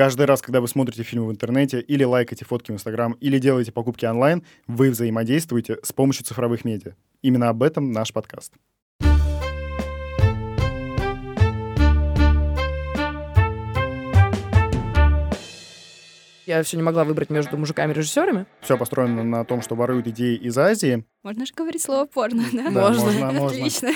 Каждый раз, когда вы смотрите фильмы в интернете, или лайкаете фотки в Инстаграм, или делаете покупки онлайн, вы взаимодействуете с помощью цифровых медиа. Именно об этом наш подкаст. Я все не могла выбрать между мужиками-режиссерами. Все построено на том, что воруют идеи из Азии. Можно же говорить слово порно, да? Да, Можно. можно, можно. Отлично.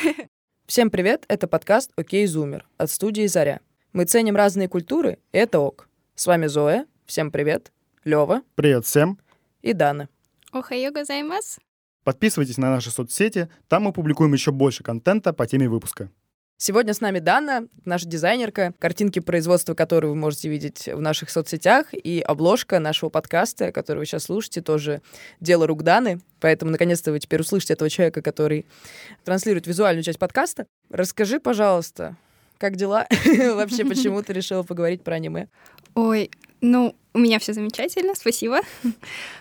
Всем привет, это подкаст «Окей, Зумер» от студии «Заря». Мы ценим разные культуры, и это ок. С вами Зоя, всем привет, Лева Привет всем. и Дана. Охайо гозаймас. Подписывайтесь на наши соцсети, там мы публикуем еще больше контента по теме выпуска. Сегодня с нами Дана, наша дизайнерка, картинки производства которой вы можете видеть в наших соцсетях, и обложка нашего подкаста, который вы сейчас слушаете, тоже дело рук Даны. Поэтому, наконец-то, вы теперь услышите этого человека, который транслирует визуальную часть подкаста. Расскажи, пожалуйста, как дела? Вообще, почему ты решила поговорить про аниме? Ой, ну, у меня все замечательно, спасибо.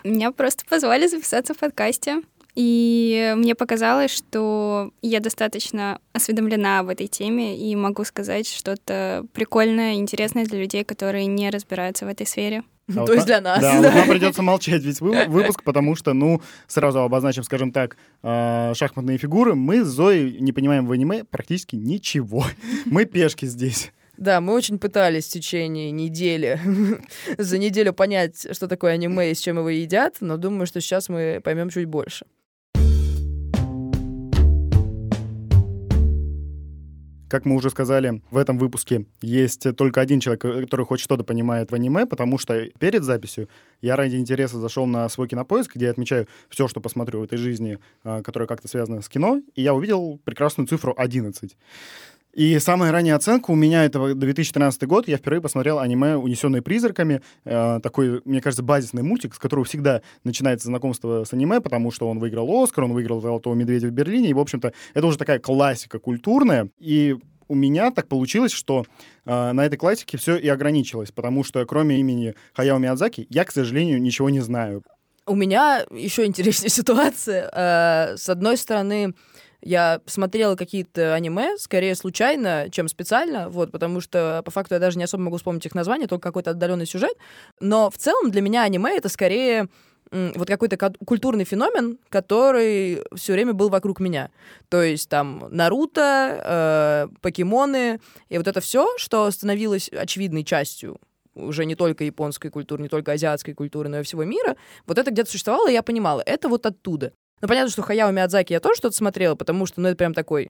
Меня просто позвали записаться в подкасте. И мне показалось, что я достаточно осведомлена об этой теме и могу сказать что-то прикольное, интересное для людей, которые не разбираются в этой сфере. А То вот есть для нас. Да, вот нам придется молчать весь вы- выпуск, потому что, ну, сразу обозначим, скажем так, э, шахматные фигуры. Мы с Зоей не понимаем в аниме практически ничего. Мы пешки здесь. Да, мы очень пытались в течение недели, за неделю понять, что такое аниме и с чем его едят, но думаю, что сейчас мы поймем чуть больше. Как мы уже сказали, в этом выпуске есть только один человек, который хоть что-то понимает в аниме, потому что перед записью я ради интереса зашел на свой кинопоиск, где я отмечаю все, что посмотрю в этой жизни, а, которое как-то связано с кино, и я увидел прекрасную цифру 11. И самая ранняя оценка у меня это 2013 год. Я впервые посмотрел аниме «Унесенные призраками». Э, такой, мне кажется, базисный мультик, с которого всегда начинается знакомство с аниме, потому что он выиграл «Оскар», он выиграл «Золотого медведя» в Берлине. И, в общем-то, это уже такая классика культурная. И у меня так получилось, что э, на этой классике все и ограничилось, потому что кроме имени Хаяо Миядзаки я, к сожалению, ничего не знаю. У меня еще интереснее ситуация. Э, С одной стороны, я смотрела какие-то аниме, скорее случайно, чем специально, вот, потому что по факту я даже не особо могу вспомнить их название, только какой-то отдаленный сюжет. Но в целом для меня аниме это скорее вот какой-то ка- культурный феномен, который все время был вокруг меня. То есть там Наруто, э, покемоны, и вот это все, что становилось очевидной частью уже не только японской культуры, не только азиатской культуры, но и всего мира, вот это где-то существовало, и я понимала, это вот оттуда. Ну, понятно, что Хаяо Миядзаки я тоже что-то смотрела, потому что, ну, это прям такой,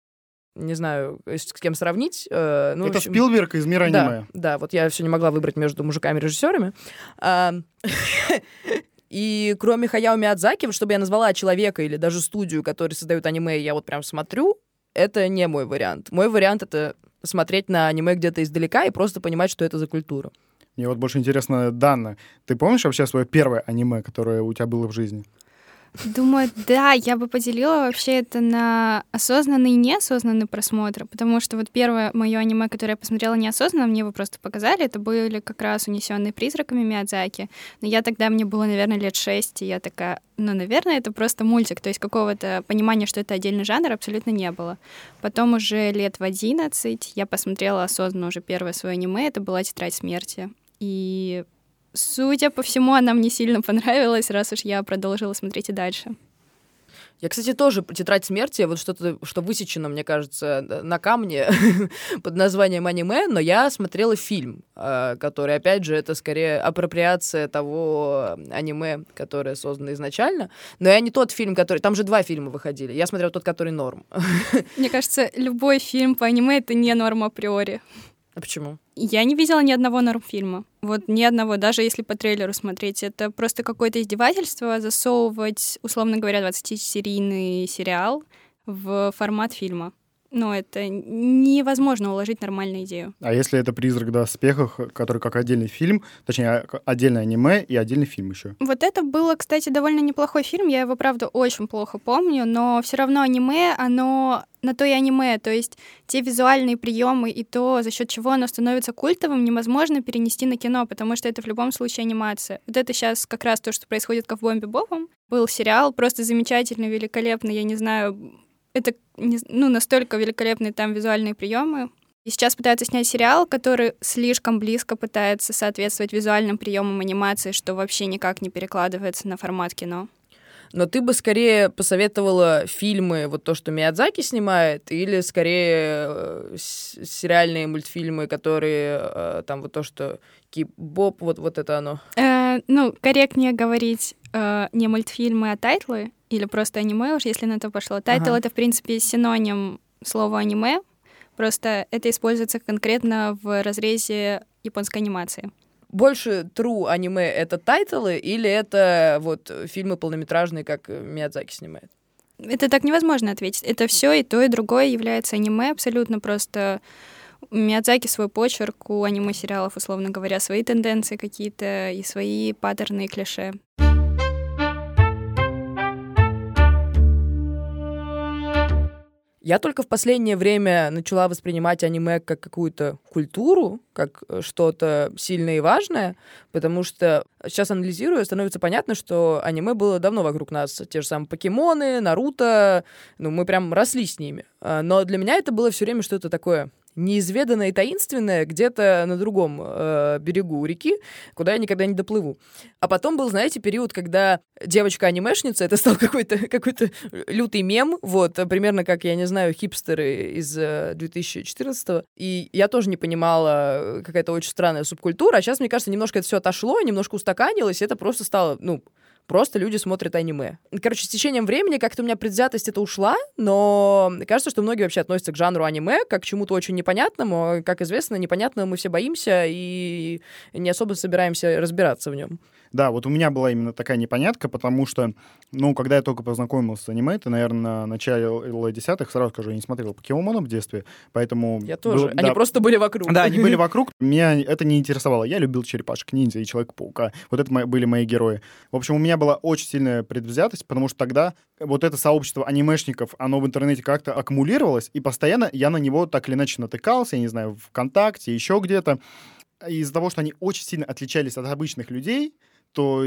не знаю, с кем сравнить. э, ну, это общем, Спилберг из мира да, аниме. да, вот я все не могла выбрать между мужиками-режиссерами. А, И кроме Хаяо Миядзаки, чтобы я назвала человека или даже студию, которые создают аниме, я вот прям смотрю, это не мой вариант. Мой вариант — это смотреть на аниме где-то издалека и просто понимать, что это за культура. Мне вот больше интересно, Дана, ты помнишь вообще свое первое аниме, которое у тебя было в жизни? Думаю, да, я бы поделила вообще это на осознанный и неосознанный просмотр, потому что вот первое мое аниме, которое я посмотрела неосознанно, мне его просто показали, это были как раз «Унесенные призраками» Миядзаки. Но я тогда, мне было, наверное, лет шесть, и я такая, ну, наверное, это просто мультик, то есть какого-то понимания, что это отдельный жанр, абсолютно не было. Потом уже лет в одиннадцать я посмотрела осознанно уже первое свое аниме, это была «Тетрадь смерти». И Судя по всему, она мне сильно понравилась, раз уж я продолжила смотреть и дальше. Я, кстати, тоже «Тетрадь смерти», вот что-то, что высечено, мне кажется, на камне под названием аниме, но я смотрела фильм, э, который, опять же, это скорее апроприация того аниме, которое создано изначально. Но я не тот фильм, который... Там же два фильма выходили. Я смотрела тот, который норм. Мне кажется, любой фильм по аниме — это не норма априори. А почему? Я не видела ни одного норм-фильма. Вот ни одного, даже если по трейлеру смотреть. Это просто какое-то издевательство засовывать, условно говоря, 20-серийный сериал в формат фильма. Но это невозможно уложить нормальную идею. А если это «Призрак в доспехах», который как отдельный фильм, точнее, отдельное аниме и отдельный фильм еще? Вот это было, кстати, довольно неплохой фильм. Я его, правда, очень плохо помню, но все равно аниме, оно на то и аниме. То есть те визуальные приемы и то, за счет чего оно становится культовым, невозможно перенести на кино, потому что это в любом случае анимация. Вот это сейчас как раз то, что происходит в Бомбе Бобом. Был сериал просто замечательный, великолепный, я не знаю, это не- ну, настолько великолепные там визуальные приемы. И сейчас пытаются снять сериал, который слишком близко пытается соответствовать визуальным приемам анимации, что вообще никак не перекладывается на формат кино. Но ты бы скорее посоветовала фильмы, вот то, что Миядзаки снимает, или скорее э, сериальные мультфильмы, которые э, там вот то, что Кип-Боб, вот, вот это оно? Э, ну, корректнее говорить э, не мультфильмы, а тайтлы, или просто аниме уж, если на то пошло. Title ага. — это, в принципе, синоним слова аниме, просто это используется конкретно в разрезе японской анимации больше true аниме — это тайтлы или это вот фильмы полнометражные, как Миядзаки снимает? Это так невозможно ответить. Это все и то, и другое является аниме абсолютно просто Миядзаки свой почерк, у аниме-сериалов, условно говоря, свои тенденции какие-то и свои паттерны и клише. Я только в последнее время начала воспринимать аниме как какую-то культуру, как э, что-то сильное и важное, потому что сейчас анализируя, становится понятно, что аниме было давно вокруг нас. Те же самые покемоны, Наруто, ну, мы прям росли с ними. А, но для меня это было все время что-то такое неизведанное и таинственное где-то на другом э, берегу реки, куда я никогда не доплыву. А потом был, знаете, период, когда девочка-анимешница, это стал какой-то какой лютый мем, вот, примерно как, я не знаю, хипстеры из э, 2014 И я тоже не понимала, какая-то очень странная субкультура, а сейчас, мне кажется, немножко это все отошло, немножко устаканилось, и это просто стало, ну, Просто люди смотрят аниме. Короче, с течением времени как-то у меня предвзятость это ушла, но кажется, что многие вообще относятся к жанру аниме как к чему-то очень непонятному. Как известно, непонятно мы все боимся и не особо собираемся разбираться в нем. Да, вот у меня была именно такая непонятка, потому что, ну, когда я только познакомился с аниме, это, наверное, на начале десятых, сразу скажу, я не смотрел покемонов в детстве, поэтому... Я тоже. Был, они да, просто были вокруг. Да, они были вокруг. Меня это не интересовало. Я любил черепашек ниндзя и Человека-паука. Вот это мои, были мои герои. В общем, у меня была очень сильная предвзятость, потому что тогда вот это сообщество анимешников, оно в интернете как-то аккумулировалось, и постоянно я на него так или иначе натыкался, я не знаю, ВКонтакте, еще где-то. Из-за того, что они очень сильно отличались от обычных людей, то...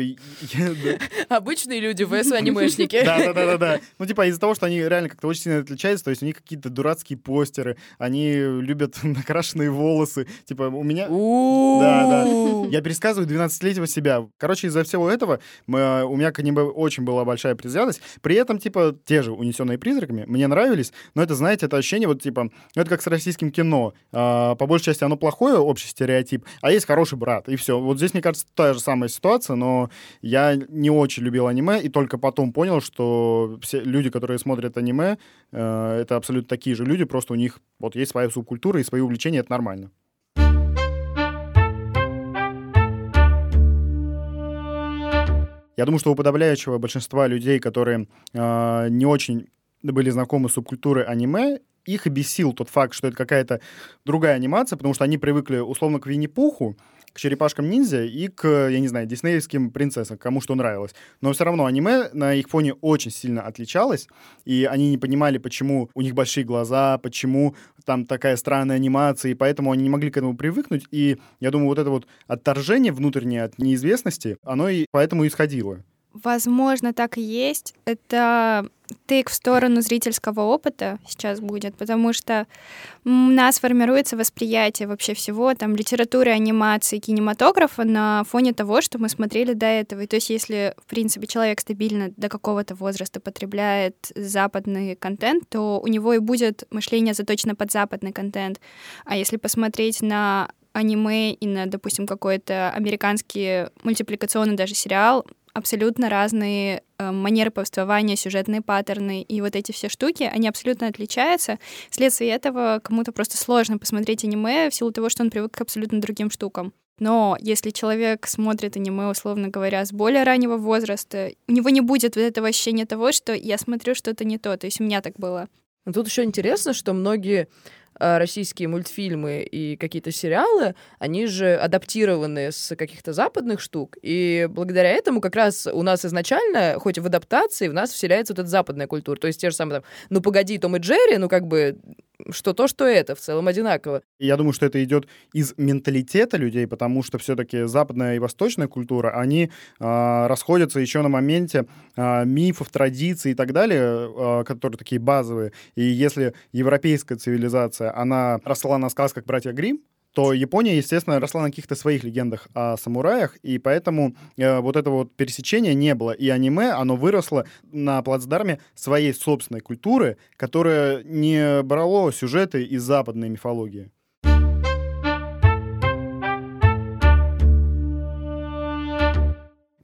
Обычные люди vs анимешники. Да-да-да-да. Ну, типа, из-за того, что они реально как-то очень сильно отличаются, то есть у них какие-то дурацкие постеры, они любят накрашенные волосы. Типа, у меня... Да, да. Я пересказываю 12-летнего себя. Короче, из-за всего этого мы, у меня к аниме очень была большая предвзятость. При этом, типа, те же «Унесенные призраками» мне нравились, но это, знаете, это ощущение вот, типа, ну, это как с российским кино. А, по большей части оно плохое, общий стереотип, а есть хороший брат, и все. Вот здесь, мне кажется, та же самая ситуация, но я не очень любил аниме, и только потом понял, что все люди, которые смотрят аниме, э, это абсолютно такие же люди, просто у них вот есть своя субкультура и свои увлечения, это нормально. Я думаю, что у подавляющего большинства людей, которые э, не очень были знакомы с субкультурой аниме, их и бесил тот факт, что это какая-то другая анимация, потому что они привыкли условно к Винни-Пуху, к черепашкам-ниндзя и к, я не знаю, диснеевским принцессам, кому что нравилось. Но все равно аниме на их фоне очень сильно отличалось, и они не понимали, почему у них большие глаза, почему там такая странная анимация, и поэтому они не могли к этому привыкнуть. И я думаю, вот это вот отторжение внутреннее от неизвестности, оно и поэтому исходило. Возможно, так и есть. Это тык в сторону зрительского опыта сейчас будет, потому что у нас формируется восприятие вообще всего, там, литературы, анимации, кинематографа на фоне того, что мы смотрели до этого. И то есть если, в принципе, человек стабильно до какого-то возраста потребляет западный контент, то у него и будет мышление заточено под западный контент. А если посмотреть на аниме и на, допустим, какой-то американский мультипликационный даже сериал, абсолютно разные э, манеры повествования, сюжетные паттерны и вот эти все штуки, они абсолютно отличаются. Вследствие этого кому-то просто сложно посмотреть аниме в силу того, что он привык к абсолютно другим штукам. Но если человек смотрит аниме, условно говоря, с более раннего возраста, у него не будет вот этого ощущения того, что я смотрю что-то не то. То есть у меня так было. Тут еще интересно, что многие российские мультфильмы и какие-то сериалы, они же адаптированы с каких-то западных штук, и благодаря этому как раз у нас изначально, хоть в адаптации, в нас вселяется вот эта западная культура, то есть те же самые там, ну погоди, Том и Джерри, ну как бы что то, что это, в целом одинаково. Я думаю, что это идет из менталитета людей, потому что все-таки западная и восточная культура, они э, расходятся еще на моменте э, мифов, традиций и так далее, э, которые такие базовые. И если европейская цивилизация, она росла на сказках «Братья Грим то Япония, естественно, росла на каких-то своих легендах о самураях, и поэтому э, вот этого вот пересечения не было. И аниме, оно выросло на плацдарме своей собственной культуры, которая не брало сюжеты из западной мифологии.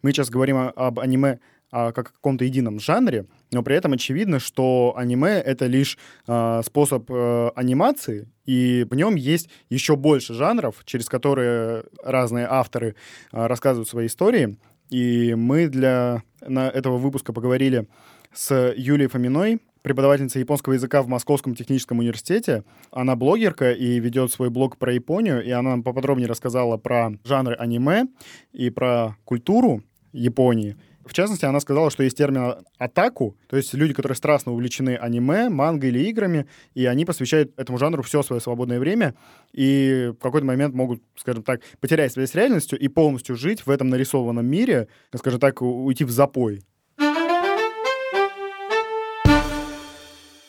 Мы сейчас говорим об аниме а, как о каком-то едином жанре, но при этом очевидно, что аниме — это лишь а, способ а, анимации, и в нем есть еще больше жанров, через которые разные авторы а, рассказывают свои истории. И мы для на этого выпуска поговорили с Юлией Фоминой, преподавательница японского языка в Московском техническом университете. Она блогерка и ведет свой блог про Японию, и она нам поподробнее рассказала про жанры аниме и про культуру Японии — в частности, она сказала, что есть термин «атаку», то есть люди, которые страстно увлечены аниме, манго или играми, и они посвящают этому жанру все свое свободное время, и в какой-то момент могут, скажем так, потерять связь с реальностью и полностью жить в этом нарисованном мире, скажем так, уйти в запой.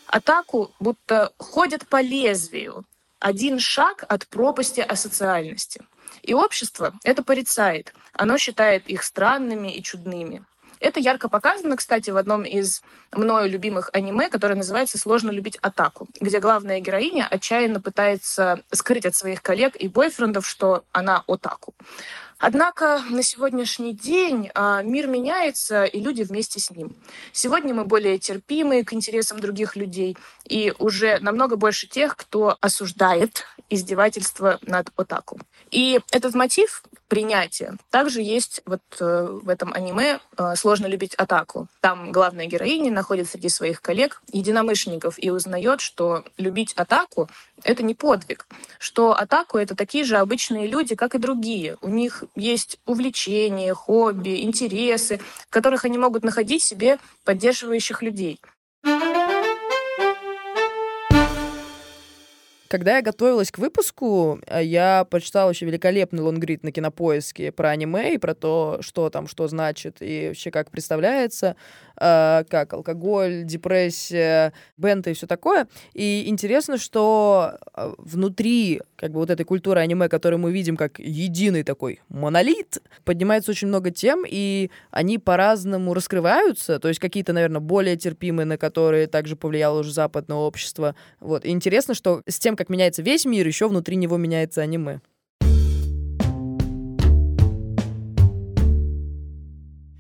Атаку будто ходят по лезвию, один шаг от пропасти асоциальности — и общество это порицает. Оно считает их странными и чудными. Это ярко показано, кстати, в одном из мною любимых аниме, которое называется «Сложно любить атаку», где главная героиня отчаянно пытается скрыть от своих коллег и бойфрендов, что она атаку. Однако на сегодняшний день а, мир меняется, и люди вместе с ним. Сегодня мы более терпимы к интересам других людей, и уже намного больше тех, кто осуждает издевательство над отаку. И этот мотив принятия также есть вот э, в этом аниме э, «Сложно любить атаку». Там главная героиня находит среди своих коллег единомышленников и узнает, что любить атаку — это не подвиг, что атаку — это такие же обычные люди, как и другие. У них есть увлечения, хобби, интересы, в которых они могут находить себе поддерживающих людей. Когда я готовилась к выпуску, э, я почитала еще великолепный лонгрид на кинопоиске про аниме и про то, что там, что значит и вообще как представляется, э, как алкоголь, депрессия, бенты и все такое. И интересно, что э, внутри как бы вот этой культуры аниме, которую мы видим как единый такой монолит, поднимается очень много тем, и они по-разному раскрываются, то есть какие-то, наверное, более терпимые, на которые также повлияло уже западное общество. Вот. И интересно, что с тем, как меняется весь мир, еще внутри него меняется аниме.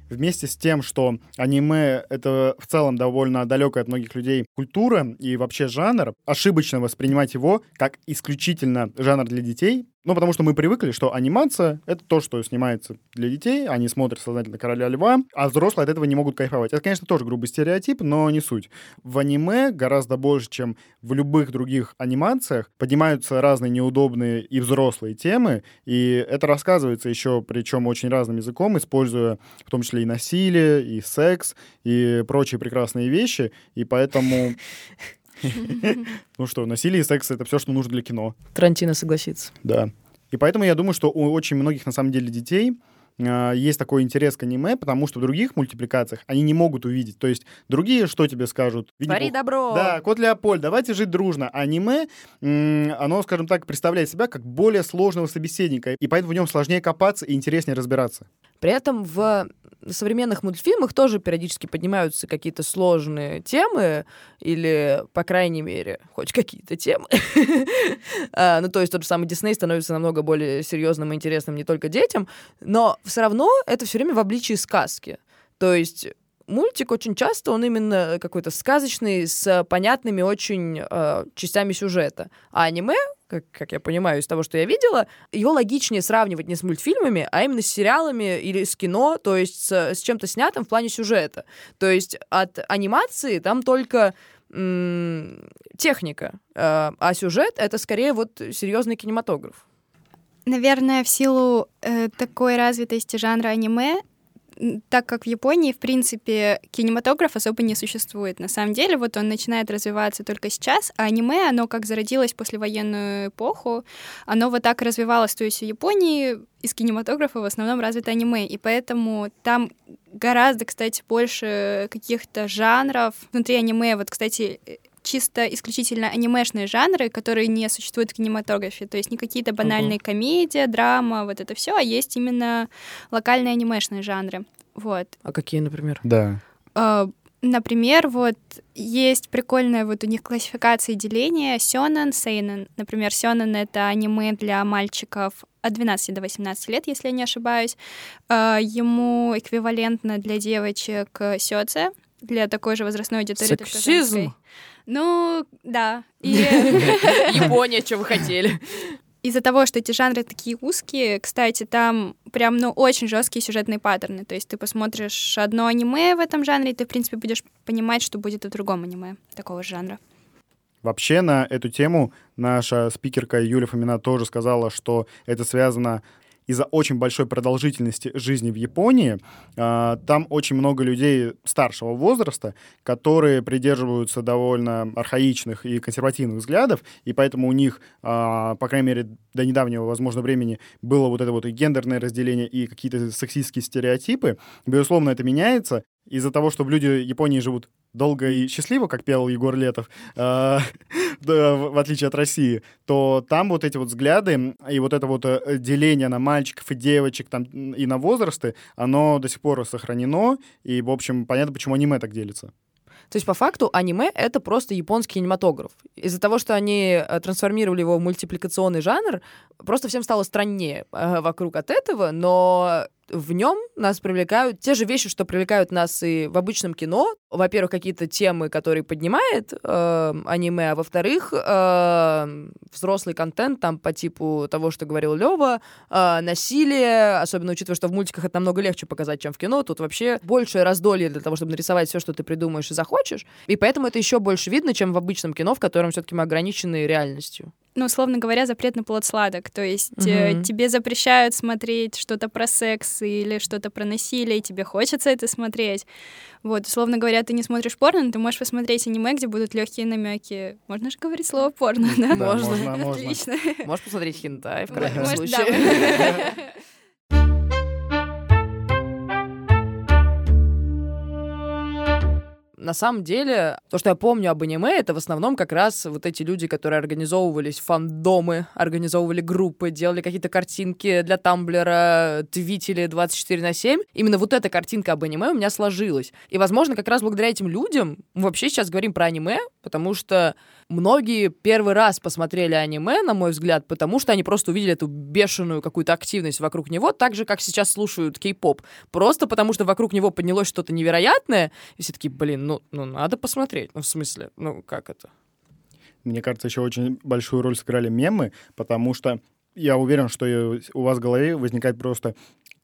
Вместе с тем, что аниме — это в целом довольно далекая от многих людей культура и вообще жанр, ошибочно воспринимать его как исключительно жанр для детей, ну, потому что мы привыкли, что анимация — это то, что снимается для детей, они смотрят сознательно «Короля льва», а взрослые от этого не могут кайфовать. Это, конечно, тоже грубый стереотип, но не суть. В аниме гораздо больше, чем в любых других анимациях, поднимаются разные неудобные и взрослые темы, и это рассказывается еще, причем очень разным языком, используя в том числе и насилие, и секс, и прочие прекрасные вещи, и поэтому Ну что, насилие и секс — это все, что нужно для кино. Тарантино согласится. Да. И поэтому я думаю, что у очень многих, на самом деле, детей э, есть такой интерес к аниме, потому что в других мультипликациях они не могут увидеть. То есть другие что тебе скажут? Твори добро! Да, Кот Леопольд, давайте жить дружно. А аниме, оно, скажем так, представляет себя как более сложного собеседника, и поэтому в нем сложнее копаться и интереснее разбираться. При этом в современных мультфильмах тоже периодически поднимаются какие-то сложные темы, или, по крайней мере, хоть какие-то темы. А, ну, то есть тот же самый Дисней становится намного более серьезным и интересным не только детям, но все равно это все время в обличии сказки. То есть мультик очень часто он именно какой-то сказочный с понятными очень э, частями сюжета, а аниме как, как я понимаю из того, что я видела, его логичнее сравнивать не с мультфильмами, а именно с сериалами или с кино, то есть с, с чем-то снятым в плане сюжета. То есть от анимации там только техника, э, а сюжет это скорее вот серьезный кинематограф. Наверное, в силу э, такой развитости жанра аниме так как в Японии, в принципе, кинематограф особо не существует. На самом деле, вот он начинает развиваться только сейчас, а аниме, оно как зародилось после военную эпоху, оно вот так развивалось. То есть в Японии из кинематографа в основном развито аниме, и поэтому там гораздо, кстати, больше каких-то жанров внутри аниме. Вот, кстати, чисто исключительно анимешные жанры, которые не существуют в кинематографе. То есть не какие-то банальные uh-huh. комедия, драма, вот это все, а есть именно локальные анимешные жанры. Вот. А какие, например? Да. Uh, Например, вот есть прикольная вот у них классификация деления сёнэн, сейнэн. Например, сёнэн — это аниме для мальчиков от 12 до 18 лет, если я не ошибаюсь. Uh, ему эквивалентно для девочек сёдзе, для такой же возрастной аудитории. Сексизм! Ну, да. И... Япония, что вы хотели? Из-за того, что эти жанры такие узкие, кстати, там прям, ну, очень жесткие сюжетные паттерны. То есть ты посмотришь одно аниме в этом жанре, и ты, в принципе, будешь понимать, что будет и в другом аниме такого же жанра. Вообще на эту тему наша спикерка Юлия Фомина тоже сказала, что это связано из-за очень большой продолжительности жизни в Японии, э, там очень много людей старшего возраста, которые придерживаются довольно архаичных и консервативных взглядов, и поэтому у них, э, по крайней мере, до недавнего, возможно, времени было вот это вот и гендерное разделение, и какие-то сексистские стереотипы. Безусловно, это меняется, из-за того, что люди Японии живут долго и счастливо, как пел Егор Летов, э, в отличие от России, то там вот эти вот взгляды и вот это вот э, деление на мальчиков и девочек там, и на возрасты, оно до сих пор сохранено, и, в общем, понятно, почему аниме так делится. То есть, по факту, аниме — это просто японский кинематограф. Из-за того, что они э, трансформировали его в мультипликационный жанр, просто всем стало страннее вокруг от этого, но в нем нас привлекают те же вещи, что привлекают нас и в обычном кино. Во-первых, какие-то темы, которые поднимает э, аниме, а во-вторых, э, взрослый контент там по типу того, что говорил Лева, э, насилие, особенно учитывая, что в мультиках это намного легче показать, чем в кино. Тут вообще большее раздолье для того, чтобы нарисовать все, что ты придумаешь и захочешь. И поэтому это еще больше видно, чем в обычном кино, в котором все-таки мы ограничены реальностью ну, условно говоря, запрет на плод сладок. То есть угу. э, тебе запрещают смотреть что-то про секс или что-то про насилие, и тебе хочется это смотреть. Вот, условно говоря, ты не смотришь порно, но ты можешь посмотреть аниме, где будут легкие намеки. Можно же говорить слово порно, да? Можно. Отлично. Можешь посмотреть хинтай в крайнем случае. на самом деле, то, что я помню об аниме, это в основном как раз вот эти люди, которые организовывались фандомы, организовывали группы, делали какие-то картинки для Тамблера, твитили 24 на 7. Именно вот эта картинка об аниме у меня сложилась. И, возможно, как раз благодаря этим людям мы вообще сейчас говорим про аниме, потому что многие первый раз посмотрели аниме, на мой взгляд, потому что они просто увидели эту бешеную какую-то активность вокруг него, так же, как сейчас слушают кей-поп. Просто потому что вокруг него поднялось что-то невероятное, и все таки блин, ну, ну надо посмотреть. Ну, в смысле, ну как это? Мне кажется, еще очень большую роль сыграли мемы, потому что я уверен, что у вас в голове возникает просто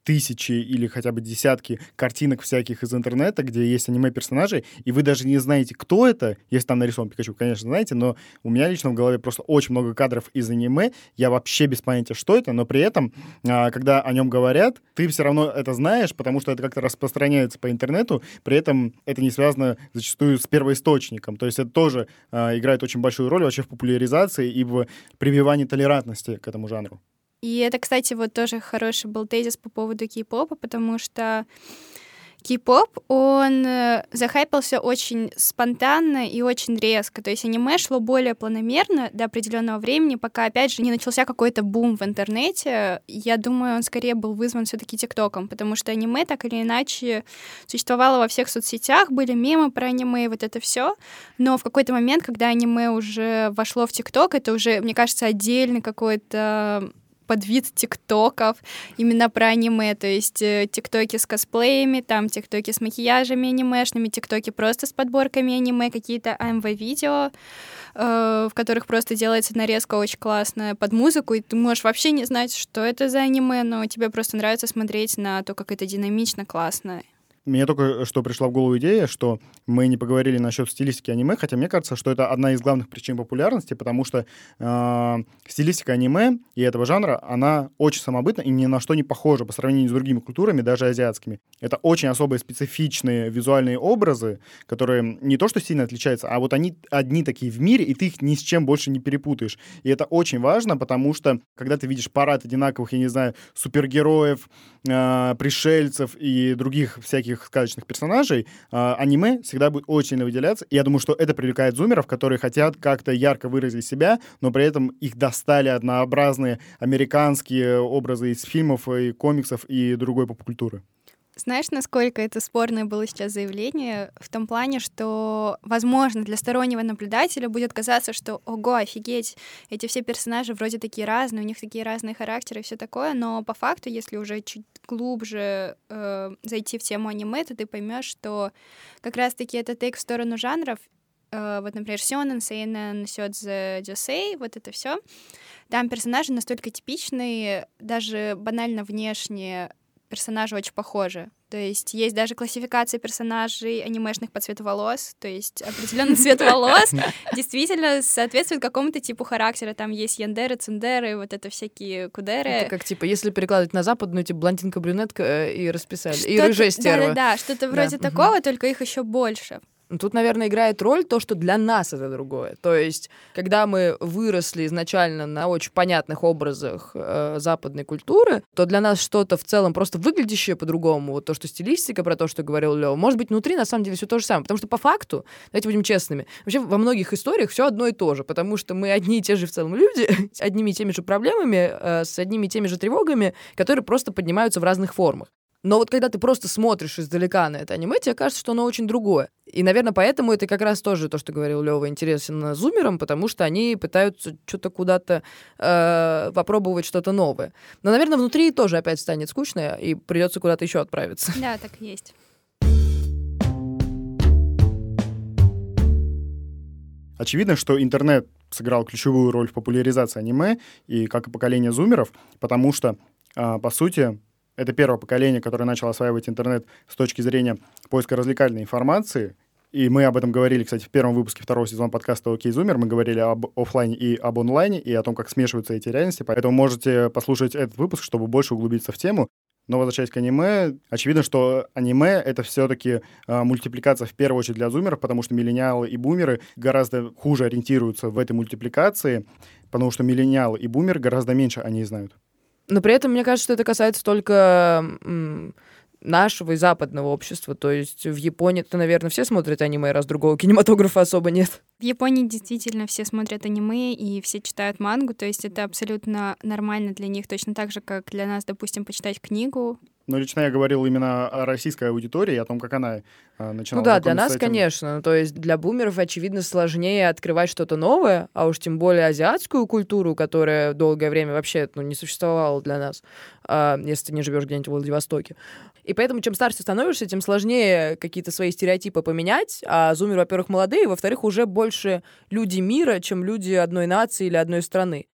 тысячи или хотя бы десятки картинок всяких из интернета, где есть аниме-персонажи, и вы даже не знаете, кто это, если там нарисован Пикачу, конечно, знаете, но у меня лично в голове просто очень много кадров из аниме, я вообще без понятия, что это, но при этом, а, когда о нем говорят, ты все равно это знаешь, потому что это как-то распространяется по интернету, при этом это не связано зачастую с первоисточником, то есть это тоже а, играет очень большую роль вообще в популяризации и в прививании толерантности к этому жанру. И это, кстати, вот тоже хороший был тезис по поводу кей-попа, потому что кей-поп, он э, захайпился очень спонтанно и очень резко. То есть аниме шло более планомерно до определенного времени, пока, опять же, не начался какой-то бум в интернете. Я думаю, он скорее был вызван все-таки ТикТоком, потому что аниме так или иначе существовало во всех соцсетях, были мемы про аниме, вот это все. Но в какой-то момент, когда аниме уже вошло в ТикТок, это уже, мне кажется, отдельный какой-то подвид тиктоков именно про аниме, то есть э, тиктоки с косплеями, там тиктоки с макияжами анимешными, тиктоки просто с подборками аниме, какие-то АМВ-видео, э, в которых просто делается нарезка очень классная под музыку, и ты можешь вообще не знать, что это за аниме, но тебе просто нравится смотреть на то, как это динамично, классно. Мне только что пришла в голову идея, что мы не поговорили насчет стилистики аниме, хотя мне кажется, что это одна из главных причин популярности, потому что э, стилистика аниме и этого жанра, она очень самобытна и ни на что не похожа по сравнению с другими культурами, даже азиатскими. Это очень особые специфичные визуальные образы, которые не то что сильно отличаются, а вот они одни такие в мире, и ты их ни с чем больше не перепутаешь. И это очень важно, потому что когда ты видишь парад одинаковых, я не знаю, супергероев, э, пришельцев и других всяких сказочных персонажей, э, аниме всегда будет очень сильно выделяться. И я думаю, что это привлекает зумеров, которые хотят как-то ярко выразить себя, но при этом их достали однообразные американские образы из фильмов и комиксов и другой поп-культуры. Знаешь, насколько это спорное было сейчас заявление? В том плане, что, возможно, для стороннего наблюдателя будет казаться, что, ого, офигеть, эти все персонажи вроде такие разные, у них такие разные характеры и все такое, но по факту, если уже чуть глубже э, зайти в тему аниме, то ты поймешь, что как раз-таки это тейк в сторону жанров, э, вот, например, Сёнэн, Сейнэн, Сёдзе, Дёсей, вот это все. Там персонажи настолько типичные, даже банально внешне персонажи очень похожи. То есть есть даже классификация персонажей анимешных по цвету волос, то есть определенный цвет волос действительно соответствует какому-то типу характера. Там есть яндеры, цундеры, вот это всякие кудеры. Это как, типа, если перекладывать на западную, типа, блондинка-брюнетка э, и расписали. И рыжая стерва. Да-да-да, что-то вроде такого, только их еще больше. Тут, наверное, играет роль то, что для нас это другое. То есть, когда мы выросли изначально на очень понятных образах э, западной культуры, то для нас что-то в целом просто выглядящее по-другому, вот то, что стилистика, про то, что говорил Лео, может быть, внутри на самом деле все то же самое. Потому что по факту, давайте будем честными, вообще во многих историях все одно и то же, потому что мы одни и те же в целом люди, с одними и теми же проблемами, э, с одними и теми же тревогами, которые просто поднимаются в разных формах. Но вот когда ты просто смотришь издалека на это аниме, тебе кажется, что оно очень другое. И, наверное, поэтому это как раз тоже то, что говорил Лева, интересен зумерам, потому что они пытаются что-то куда-то э, попробовать что-то новое. Но, наверное, внутри тоже опять станет скучно, и придется куда-то еще отправиться. Да, так и есть. Очевидно, что интернет сыграл ключевую роль в популяризации аниме, и как и поколение зумеров, потому что, э, по сути, это первое поколение, которое начало осваивать интернет с точки зрения поиска развлекательной информации. И мы об этом говорили, кстати, в первом выпуске второго сезона подкаста «Окей, Зумер». Мы говорили об офлайне и об онлайне, и о том, как смешиваются эти реальности. Поэтому можете послушать этот выпуск, чтобы больше углубиться в тему. Но возвращаясь к аниме, очевидно, что аниме — это все-таки э, мультипликация в первую очередь для зумеров, потому что миллениалы и бумеры гораздо хуже ориентируются в этой мультипликации, потому что миллениалы и бумеры гораздо меньше они знают. Но при этом, мне кажется, что это касается только нашего и западного общества. То есть в Японии-то, наверное, все смотрят аниме, раз другого кинематографа особо нет. В Японии действительно все смотрят аниме и все читают мангу, то есть это абсолютно нормально для них, точно так же, как для нас, допустим, почитать книгу. Но лично я говорил именно о российской аудитории, о том, как она э, начинала. Ну да, для нас, конечно. Ну, то есть для бумеров, очевидно, сложнее открывать что-то новое, а уж тем более азиатскую культуру, которая долгое время вообще ну, не существовала для нас, э, если ты не живешь где-нибудь в Владивостоке. И поэтому, чем старше становишься, тем сложнее какие-то свои стереотипы поменять. А зумеры, во-первых, молодые, во-вторых, уже больше люди мира, чем люди одной нации или одной страны.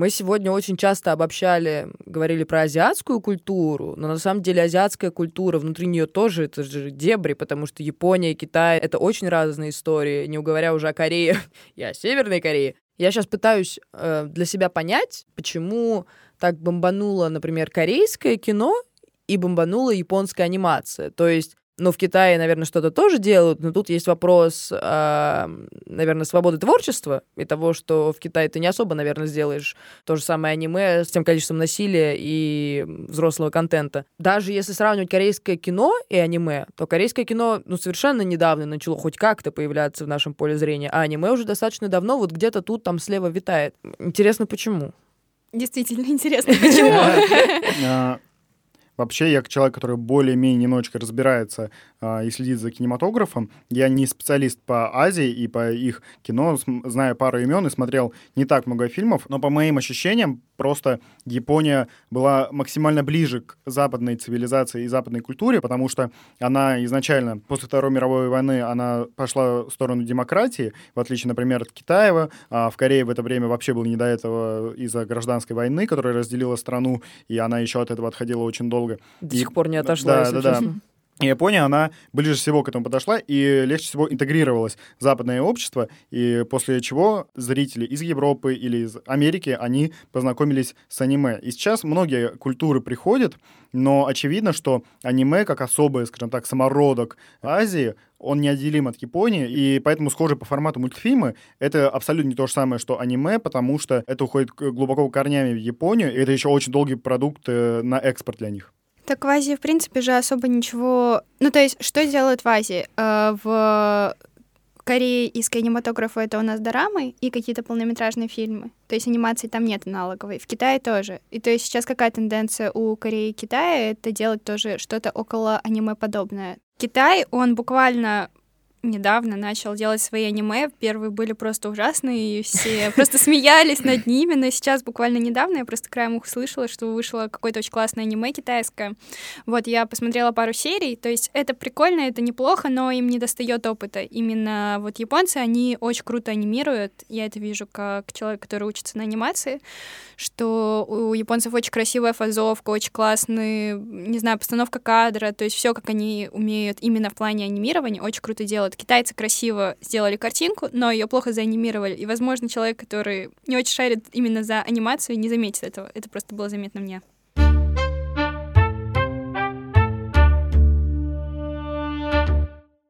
Мы сегодня очень часто обобщали, говорили про азиатскую культуру, но на самом деле азиатская культура, внутри нее тоже это же дебри, потому что Япония, Китай — это очень разные истории, не говоря уже о Корее и о Северной Корее. Я сейчас пытаюсь э, для себя понять, почему так бомбануло, например, корейское кино и бомбанула японская анимация. То есть ну, в Китае, наверное, что-то тоже делают, но тут есть вопрос, э, наверное, свободы творчества и того, что в Китае ты не особо, наверное, сделаешь то же самое аниме с тем количеством насилия и взрослого контента. Даже если сравнивать корейское кино и аниме, то корейское кино, ну, совершенно недавно начало хоть как-то появляться в нашем поле зрения, а аниме уже достаточно давно вот где-то тут, там слева витает. Интересно, почему? Действительно интересно, почему? Вообще, я человек, который более-менее немножечко разбирается э, и следит за кинематографом, я не специалист по Азии и по их кино, знаю пару имен и смотрел не так много фильмов, но по моим ощущениям, просто Япония была максимально ближе к западной цивилизации и западной культуре, потому что она изначально, после Второй мировой войны, она пошла в сторону демократии, в отличие, например, от Китаева. А в Корее в это время вообще было не до этого из-за гражданской войны, которая разделила страну, и она еще от этого отходила очень долго. До и, сих пор не отошла, да, да, да. И Япония, она ближе всего к этому подошла и легче всего интегрировалась в западное общество, и после чего зрители из Европы или из Америки, они познакомились с аниме. И сейчас многие культуры приходят, но очевидно, что аниме, как особый, скажем так, самородок Азии, он неотделим от Японии, и поэтому схожи по формату мультфильмы — это абсолютно не то же самое, что аниме, потому что это уходит глубоко корнями в Японию, и это еще очень долгий продукт э, на экспорт для них. Так в Азии, в принципе, же особо ничего... Ну, то есть, что делают в Азии? Э, в Корее из кинематографа это у нас дорамы и какие-то полнометражные фильмы. То есть анимации там нет аналоговой. В Китае тоже. И то есть сейчас какая тенденция у Кореи и Китая? Это делать тоже что-то около аниме подобное. Китай, он буквально недавно начал делать свои аниме. Первые были просто ужасные, и все просто смеялись над ними, но сейчас буквально недавно я просто краем уха слышала, что вышло какое-то очень классное аниме китайское. Вот, я посмотрела пару серий, то есть это прикольно, это неплохо, но им не достает опыта. Именно вот японцы, они очень круто анимируют, я это вижу как человек, который учится на анимации, что у японцев очень красивая фазовка, очень классный, не знаю, постановка кадра, то есть все, как они умеют именно в плане анимирования, очень круто делать вот китайцы красиво сделали картинку, но ее плохо заанимировали. И, возможно, человек, который не очень шарит именно за анимацию, не заметит этого. Это просто было заметно мне.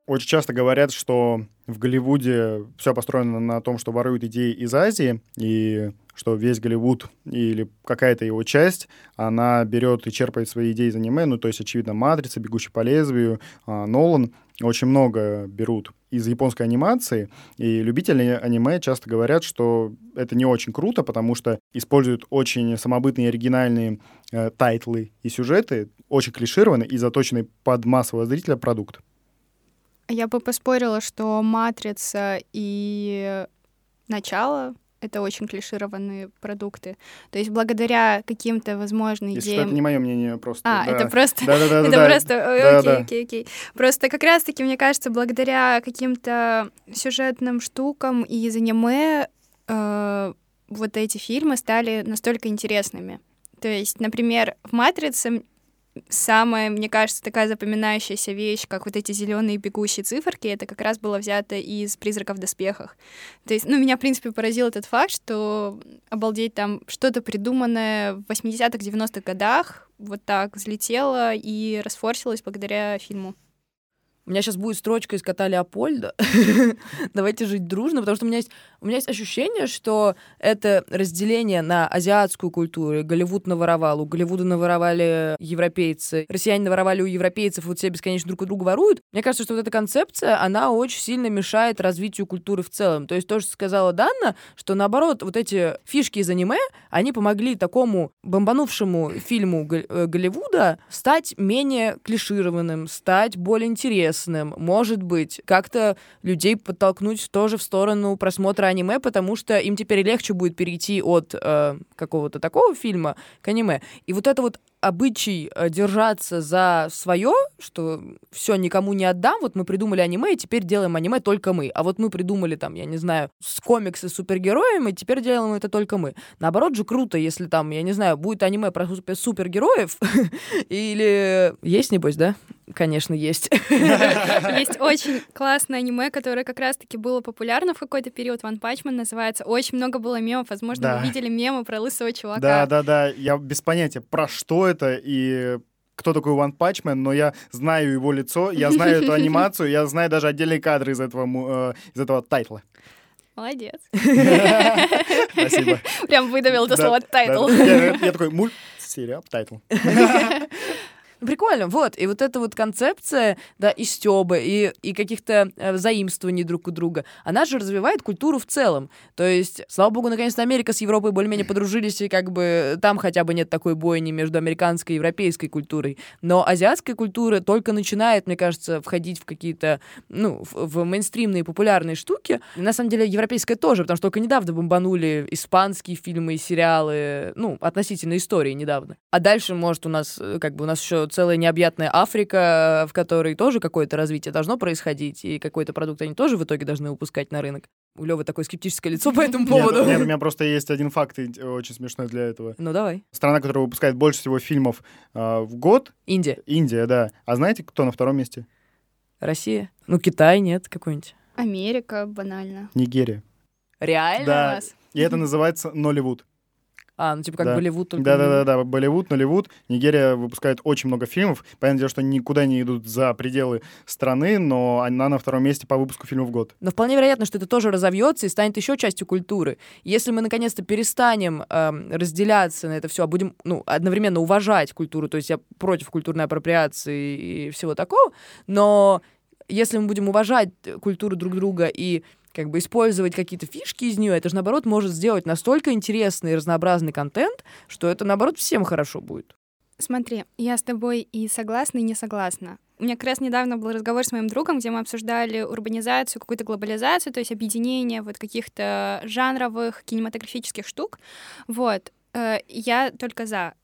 Очень часто говорят, что в Голливуде все построено на том, что воруют идеи из Азии, и что весь Голливуд или какая-то его часть, она берет и черпает свои идеи из аниме, ну, то есть, очевидно, «Матрица», «Бегущий по лезвию», а, «Нолан», очень много берут из японской анимации, и любители аниме часто говорят, что это не очень круто, потому что используют очень самобытные оригинальные э, тайтлы и сюжеты, очень клишированный и заточенный под массового зрителя продукт. Я бы поспорила, что «Матрица» и «Начало» — это очень клишированные продукты. То есть благодаря каким-то, возможно, Если идеям... это не мое мнение, просто... А, да. это просто... Да-да-да. Это просто... Окей, окей, окей. Просто как раз-таки, мне кажется, благодаря каким-то сюжетным штукам и из аниме э, вот эти фильмы стали настолько интересными. То есть, например, в «Матрице» самая, мне кажется, такая запоминающаяся вещь, как вот эти зеленые бегущие циферки, это как раз было взято из «Призраков в доспехах». То есть, ну, меня, в принципе, поразил этот факт, что, обалдеть, там что-то придуманное в 80-х, 90-х годах вот так взлетело и расфорсилось благодаря фильму. У меня сейчас будет строчка из кота Леопольда. Давайте жить дружно, потому что у меня есть, у меня есть ощущение, что это разделение на азиатскую культуру. Голливуд наворовал, у Голливуда наворовали европейцы, россияне наворовали у европейцев, вот все бесконечно друг у друга воруют. Мне кажется, что вот эта концепция, она очень сильно мешает развитию культуры в целом. То есть то, что сказала Данна, что наоборот, вот эти фишки из аниме, они помогли такому бомбанувшему фильму э, Голливуда стать менее клишированным, стать более интересным интересным, может быть, как-то людей подтолкнуть тоже в сторону просмотра аниме, потому что им теперь легче будет перейти от э, какого-то такого фильма к аниме. И вот это вот обычай э, держаться за свое, что все никому не отдам, вот мы придумали аниме, и теперь делаем аниме только мы. А вот мы придумали там, я не знаю, с комиксы с супергероями, и теперь делаем это только мы. Наоборот же круто, если там, я не знаю, будет аниме про супергероев, или есть, небось, да? Конечно, есть. Есть очень классное аниме, которое как раз-таки было популярно в какой-то период. One Punch Man называется. Очень много было мемов. Возможно, да. вы видели мемы про лысого чувака. Да, да, да. Я без понятия, про что это и кто такой One Punch Man, но я знаю его лицо, я знаю эту анимацию, я знаю даже отдельные кадры из этого, э, из этого тайтла. Молодец. Спасибо. Прям выдавил это слово title. Я такой, мультсериал, title. Прикольно, вот. И вот эта вот концепция, да, и стёбы, и, и каких-то э, заимствований друг у друга, она же развивает культуру в целом. То есть, слава богу, наконец-то Америка с Европой более-менее подружились, и как бы там хотя бы нет такой бойни между американской и европейской культурой. Но азиатская культура только начинает, мне кажется, входить в какие-то, ну, в, в мейнстримные популярные штуки. И, на самом деле, европейская тоже, потому что только недавно бомбанули испанские фильмы и сериалы, ну, относительно истории недавно. А дальше, может, у нас, э, как бы, у нас еще целая необъятная Африка, в которой тоже какое-то развитие должно происходить, и какой-то продукт они тоже в итоге должны выпускать на рынок. У Лёвы такое скептическое лицо по этому поводу. Нет, нет, у меня просто есть один факт очень смешной для этого. Ну, давай. Страна, которая выпускает больше всего фильмов э, в год. Индия. Индия, да. А знаете, кто на втором месте? Россия. Ну, Китай нет какой-нибудь. Америка, банально. Нигерия. Реально? Да. И это называется Нолливуд. А, ну типа как Да. Болливуд только. Да, да, да, да, Болливуд, Нолливуд. Нигерия выпускает очень много фильмов. Понятное дело, что никуда не идут за пределы страны, но она на втором месте по выпуску фильмов в год. Но вполне вероятно, что это тоже разовьется и станет еще частью культуры. Если мы наконец-то перестанем эм, разделяться на это все, а будем ну, одновременно уважать культуру, то есть я против культурной апроприации и всего такого, но если мы будем уважать культуру друг друга и как бы использовать какие-то фишки из нее, это же, наоборот, может сделать настолько интересный и разнообразный контент, что это, наоборот, всем хорошо будет. Смотри, я с тобой и согласна, и не согласна. У меня как раз недавно был разговор с моим другом, где мы обсуждали урбанизацию, какую-то глобализацию, то есть объединение вот каких-то жанровых кинематографических штук. Вот. Э, Я только за.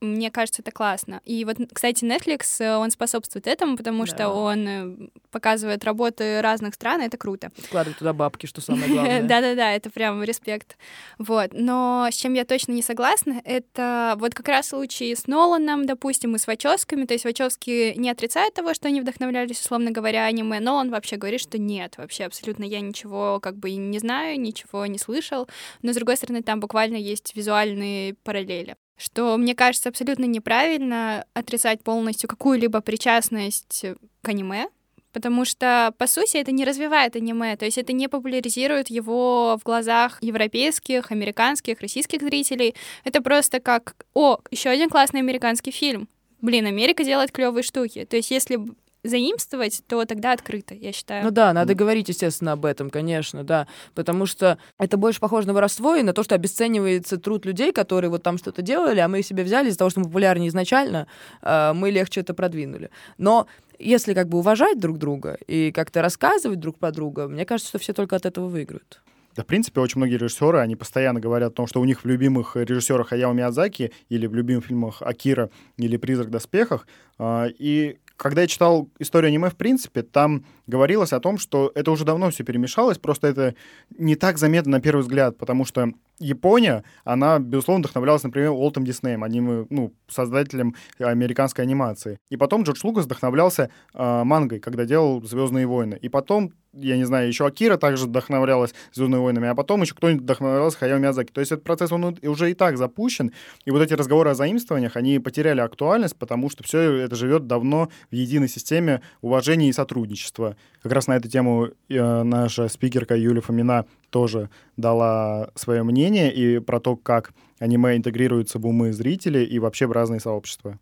Мне кажется, это классно. И вот, кстати, Netflix, э, он способствует этому, потому Да. что он э, показывает работы разных стран, и это круто. Вкладывать туда бабки, что самое главное. Да-да-да, это прям респект. Вот. Но с чем я точно не согласна, это вот как раз случай с Ноланом, допустим, и с Вачовскими. То есть Вачовски не отрицают того, что они вдохновлялись, условно говоря, аниме, но он вообще говорит, что нет, вообще абсолютно я ничего как бы не знаю, ничего не слышал. Но, с другой стороны, там буквально есть визуальные параллели что, мне кажется, абсолютно неправильно отрицать полностью какую-либо причастность к аниме, потому что, по сути, это не развивает аниме, то есть это не популяризирует его в глазах европейских, американских, российских зрителей. Это просто как, о, еще один классный американский фильм. Блин, Америка делает клевые штуки. То есть если заимствовать, то тогда открыто, я считаю. Ну да, надо говорить, естественно, об этом, конечно, да. Потому что это больше похоже на воровство и на то, что обесценивается труд людей, которые вот там что-то делали, а мы их себе взяли из-за того, что мы популярнее изначально, э, мы легче это продвинули. Но если как бы уважать друг друга и как-то рассказывать друг про друга, мне кажется, что все только от этого выиграют. Да, в принципе, очень многие режиссеры, они постоянно говорят о том, что у них в любимых режиссерах Хаяо Миядзаки или в любимых фильмах Акира или «Призрак в доспехах». а, И когда я читал историю аниме, в принципе, там говорилось о том, что это уже давно все перемешалось, просто это не так заметно на первый взгляд, потому что Япония, она, безусловно, вдохновлялась, например, Уолтом Диснеем, одним, ну, создателем американской анимации. И потом Джордж Лукас вдохновлялся э, мангой, когда делал «Звездные войны». И потом, я не знаю, еще Акира также вдохновлялась «Звездными войнами», а потом еще кто-нибудь вдохновлялся Хаяо Миядзаки. То есть этот процесс, он уже и так запущен, и вот эти разговоры о заимствованиях, они потеряли актуальность, потому что все это живет давно в единой системе уважения и сотрудничества. Как раз на эту тему э, наша спикерка Юлия Фомина тоже дала свое мнение и про то, как аниме интегрируется в умы зрителей и вообще в разные сообщества.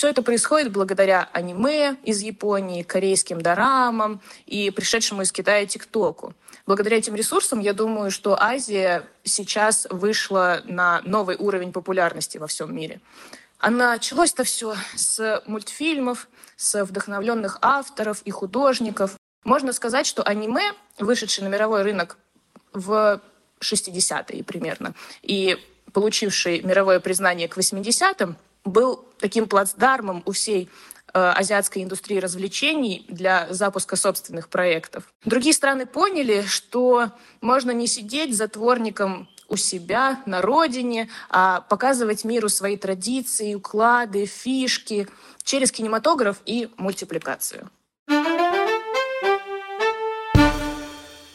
Все это происходит благодаря аниме из Японии, корейским дорамам и пришедшему из Китая ТикТоку. Благодаря этим ресурсам, я думаю, что Азия сейчас вышла на новый уровень популярности во всем мире. А началось-то все с мультфильмов, с вдохновленных авторов и художников. Можно сказать, что аниме, вышедший на мировой рынок в 60-е примерно, и получивший мировое признание к 80-м, был таким плацдармом у всей э, азиатской индустрии развлечений для запуска собственных проектов. Другие страны поняли, что можно не сидеть затворником у себя на родине, а показывать миру свои традиции, уклады, фишки через кинематограф и мультипликацию.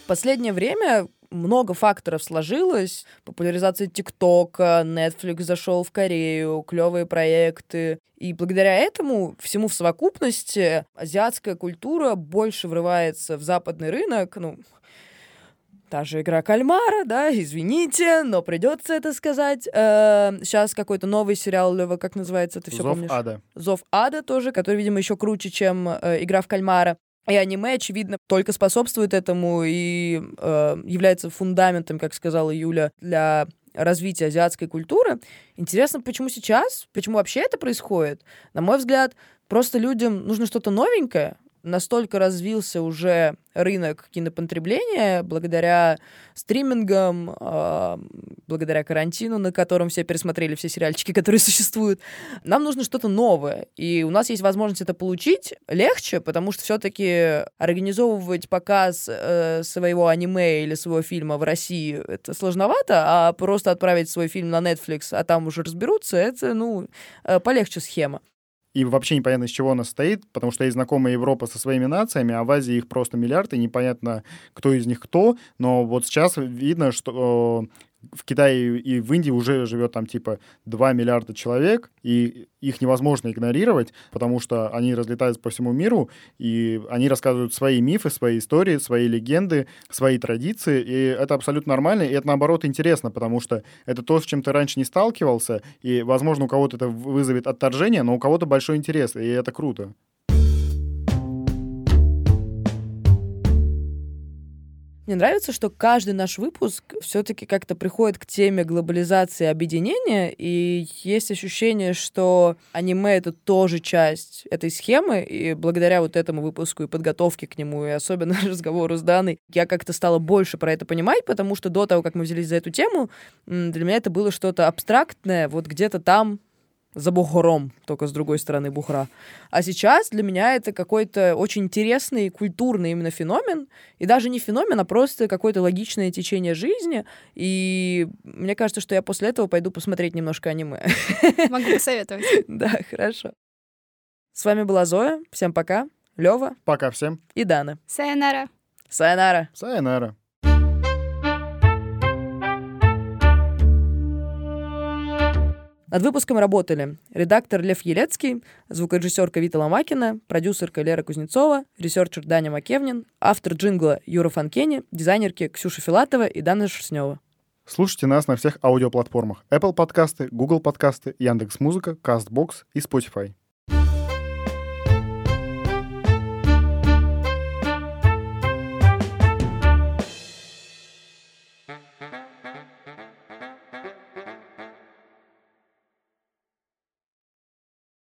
Последнее время много факторов сложилось. Популяризация ТикТока, Netflix зашел в Корею, клевые проекты. И благодаря этому, всему в совокупности, азиатская культура больше врывается в западный рынок. Ну, та же игра кальмара, да, извините, но придется это сказать. сейчас какой-то новый сериал, Лева, как называется, ты все Зов помнишь? ада. Зов ада тоже, который, видимо, еще круче, чем э, игра в кальмара. И аниме, очевидно, только способствует этому и э, является фундаментом, как сказала Юля, для развития азиатской культуры. Интересно, почему сейчас, почему вообще это происходит? На мой взгляд, просто людям нужно что-то новенькое, настолько развился уже рынок кинопотребления благодаря стримингам, э, благодаря карантину, на котором все пересмотрели все сериальчики, которые существуют. Нам нужно что-то новое. И у нас есть возможность это получить легче, потому что все-таки организовывать показ э, своего аниме или своего фильма в России это сложновато, а просто отправить свой фильм на Netflix, а там уже разберутся, это, ну, э, полегче схема и вообще непонятно, из чего она состоит, потому что есть знакомая Европа со своими нациями, а в Азии их просто миллиард, и непонятно, кто из них кто, но вот сейчас видно, что в Китае и в Индии уже живет там типа 2 миллиарда человек, и их невозможно игнорировать, потому что они разлетаются по всему миру, и они рассказывают свои мифы, свои истории, свои легенды, свои традиции, и это абсолютно нормально, и это, наоборот, интересно, потому что это то, с чем ты раньше не сталкивался, и, возможно, у кого-то это вызовет отторжение, но у кого-то большой интерес, и это круто. Мне нравится, что каждый наш выпуск все-таки как-то приходит к теме глобализации объединения, и есть ощущение, что аниме — это тоже часть этой схемы, и благодаря вот этому выпуску и подготовке к нему, и особенно разговору с Даной, я как-то стала больше про это понимать, потому что до того, как мы взялись за эту тему, для меня это было что-то абстрактное, вот где-то там, за Бухаром, только с другой стороны Бухара. А сейчас для меня это какой-то очень интересный культурный именно феномен, и даже не феномен, а просто какое-то логичное течение жизни, и мне кажется, что я после этого пойду посмотреть немножко аниме. Могу посоветовать. Да, хорошо. С вами была Зоя, всем пока, Лева. Пока всем. И Дана. Сайонара. Сайонара. さよなら. Над выпуском работали редактор Лев Елецкий, звукорежиссерка Вита Ломакина, продюсерка Лера Кузнецова, ресерчер Даня Макевнин, автор джингла Юра Фанкени, дизайнерки Ксюша Филатова и Дана Шерстнева. Слушайте нас на всех аудиоплатформах Apple подкасты, Google подкасты, Яндекс.Музыка, Castbox и Spotify.